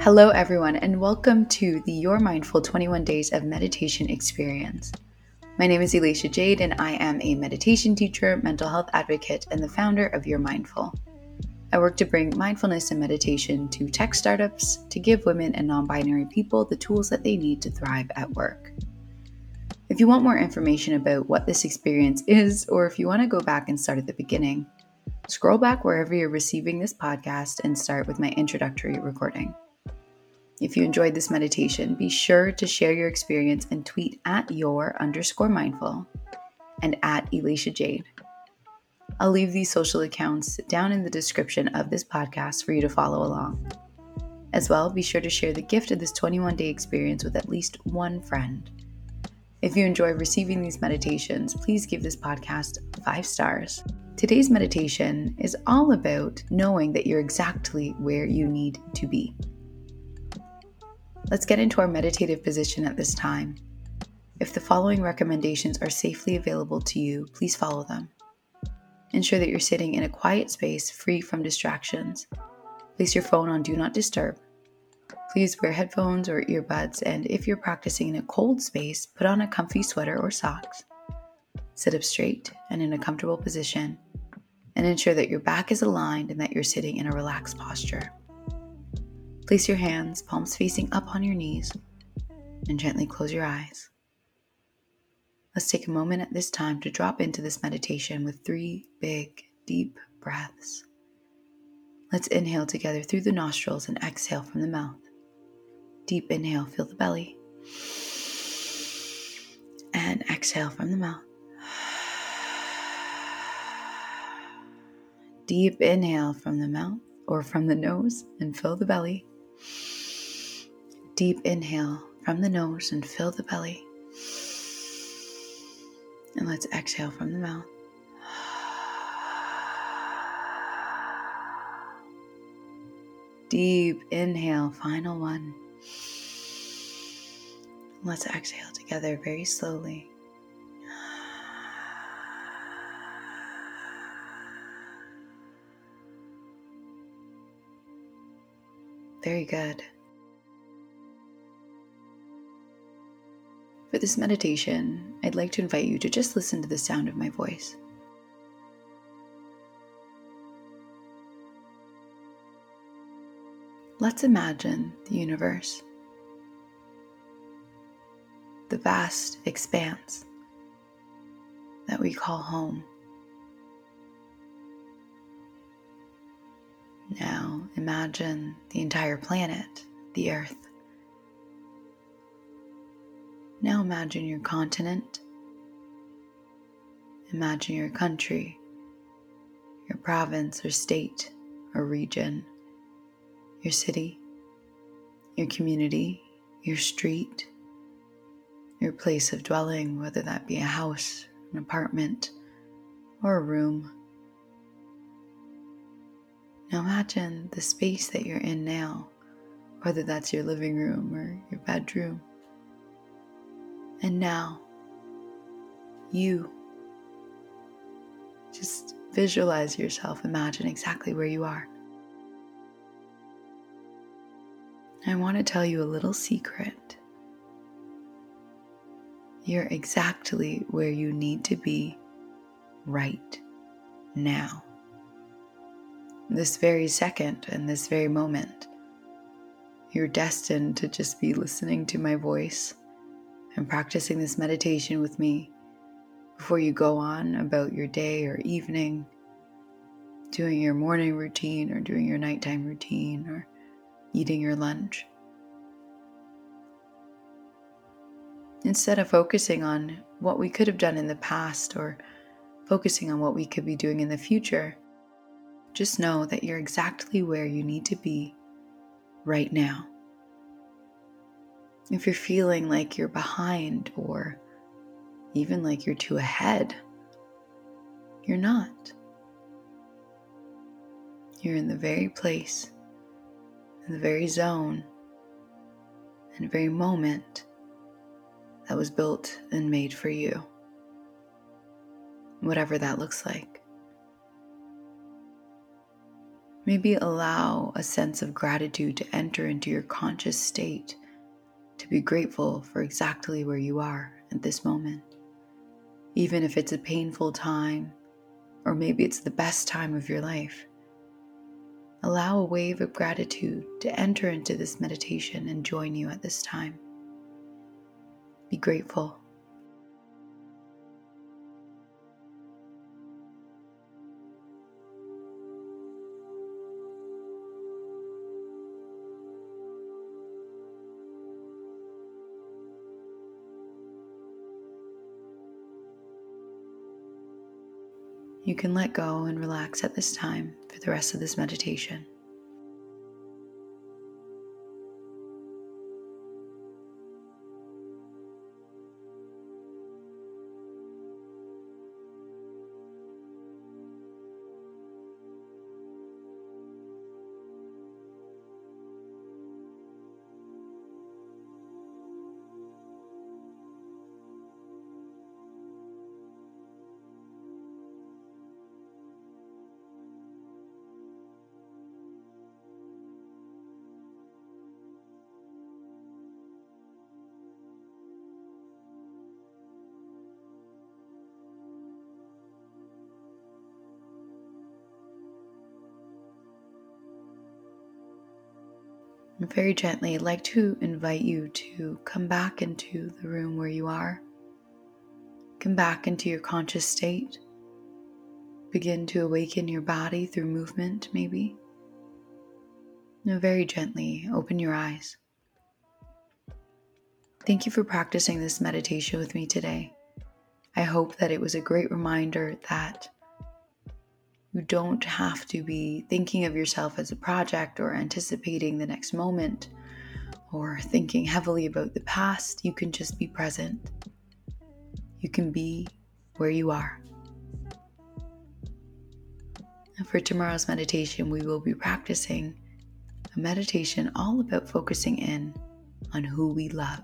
Hello, everyone, and welcome to the Your Mindful 21 Days of Meditation Experience. My name is Elaisha Jade, and I am a meditation teacher, mental health advocate, and the founder of Your Mindful. I work to bring mindfulness and meditation to tech startups to give women and non binary people the tools that they need to thrive at work. If you want more information about what this experience is, or if you want to go back and start at the beginning, scroll back wherever you're receiving this podcast and start with my introductory recording. If you enjoyed this meditation, be sure to share your experience and tweet at your underscore mindful and at Elaisha Jade. I'll leave these social accounts down in the description of this podcast for you to follow along. As well, be sure to share the gift of this 21 day experience with at least one friend. If you enjoy receiving these meditations, please give this podcast five stars. Today's meditation is all about knowing that you're exactly where you need to be. Let's get into our meditative position at this time. If the following recommendations are safely available to you, please follow them. Ensure that you're sitting in a quiet space free from distractions. Place your phone on Do Not Disturb. Please wear headphones or earbuds, and if you're practicing in a cold space, put on a comfy sweater or socks. Sit up straight and in a comfortable position, and ensure that your back is aligned and that you're sitting in a relaxed posture. Place your hands, palms facing up on your knees, and gently close your eyes. Let's take a moment at this time to drop into this meditation with three big, deep breaths. Let's inhale together through the nostrils and exhale from the mouth. Deep inhale, fill the belly. And exhale from the mouth. Deep inhale from the mouth or from the nose and fill the belly. Deep inhale from the nose and fill the belly. And let's exhale from the mouth. Deep inhale, final one. Let's exhale together very slowly. Very good. For this meditation, I'd like to invite you to just listen to the sound of my voice. Let's imagine the universe, the vast expanse that we call home. Now imagine the entire planet, the Earth. Now imagine your continent. Imagine your country, your province or state or region, your city, your community, your street, your place of dwelling, whether that be a house, an apartment, or a room. Now imagine the space that you're in now, whether that's your living room or your bedroom. And now, you just visualize yourself, imagine exactly where you are. I want to tell you a little secret. You're exactly where you need to be right now this very second and this very moment. You're destined to just be listening to my voice and practicing this meditation with me before you go on about your day or evening, doing your morning routine or doing your nighttime routine or eating your lunch. Instead of focusing on what we could have done in the past or focusing on what we could be doing in the future, just know that you're exactly where you need to be right now. If you're feeling like you're behind or even like you're too ahead, you're not. You're in the very place, in the very zone, and very moment that was built and made for you, whatever that looks like. Maybe allow a sense of gratitude to enter into your conscious state, to be grateful for exactly where you are at this moment. Even if it's a painful time, or maybe it's the best time of your life. Allow a wave of gratitude to enter into this meditation and join you at this time. Be grateful. You can let go and relax at this time for the rest of this meditation. And very gently, I'd like to invite you to come back into the room where you are. Come back into your conscious state. Begin to awaken your body through movement, maybe. Very gently, open your eyes. Thank you for practicing this meditation with me today. I hope that it was a great reminder that you don't have to be thinking of yourself as a project or anticipating the next moment or thinking heavily about the past. You can just be present. You can be where you are. And for tomorrow's meditation, we will be practicing a meditation all about focusing in on who we love.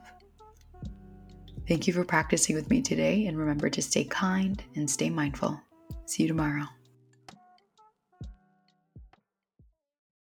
Thank you for practicing with me today, and remember to stay kind and stay mindful. See you tomorrow.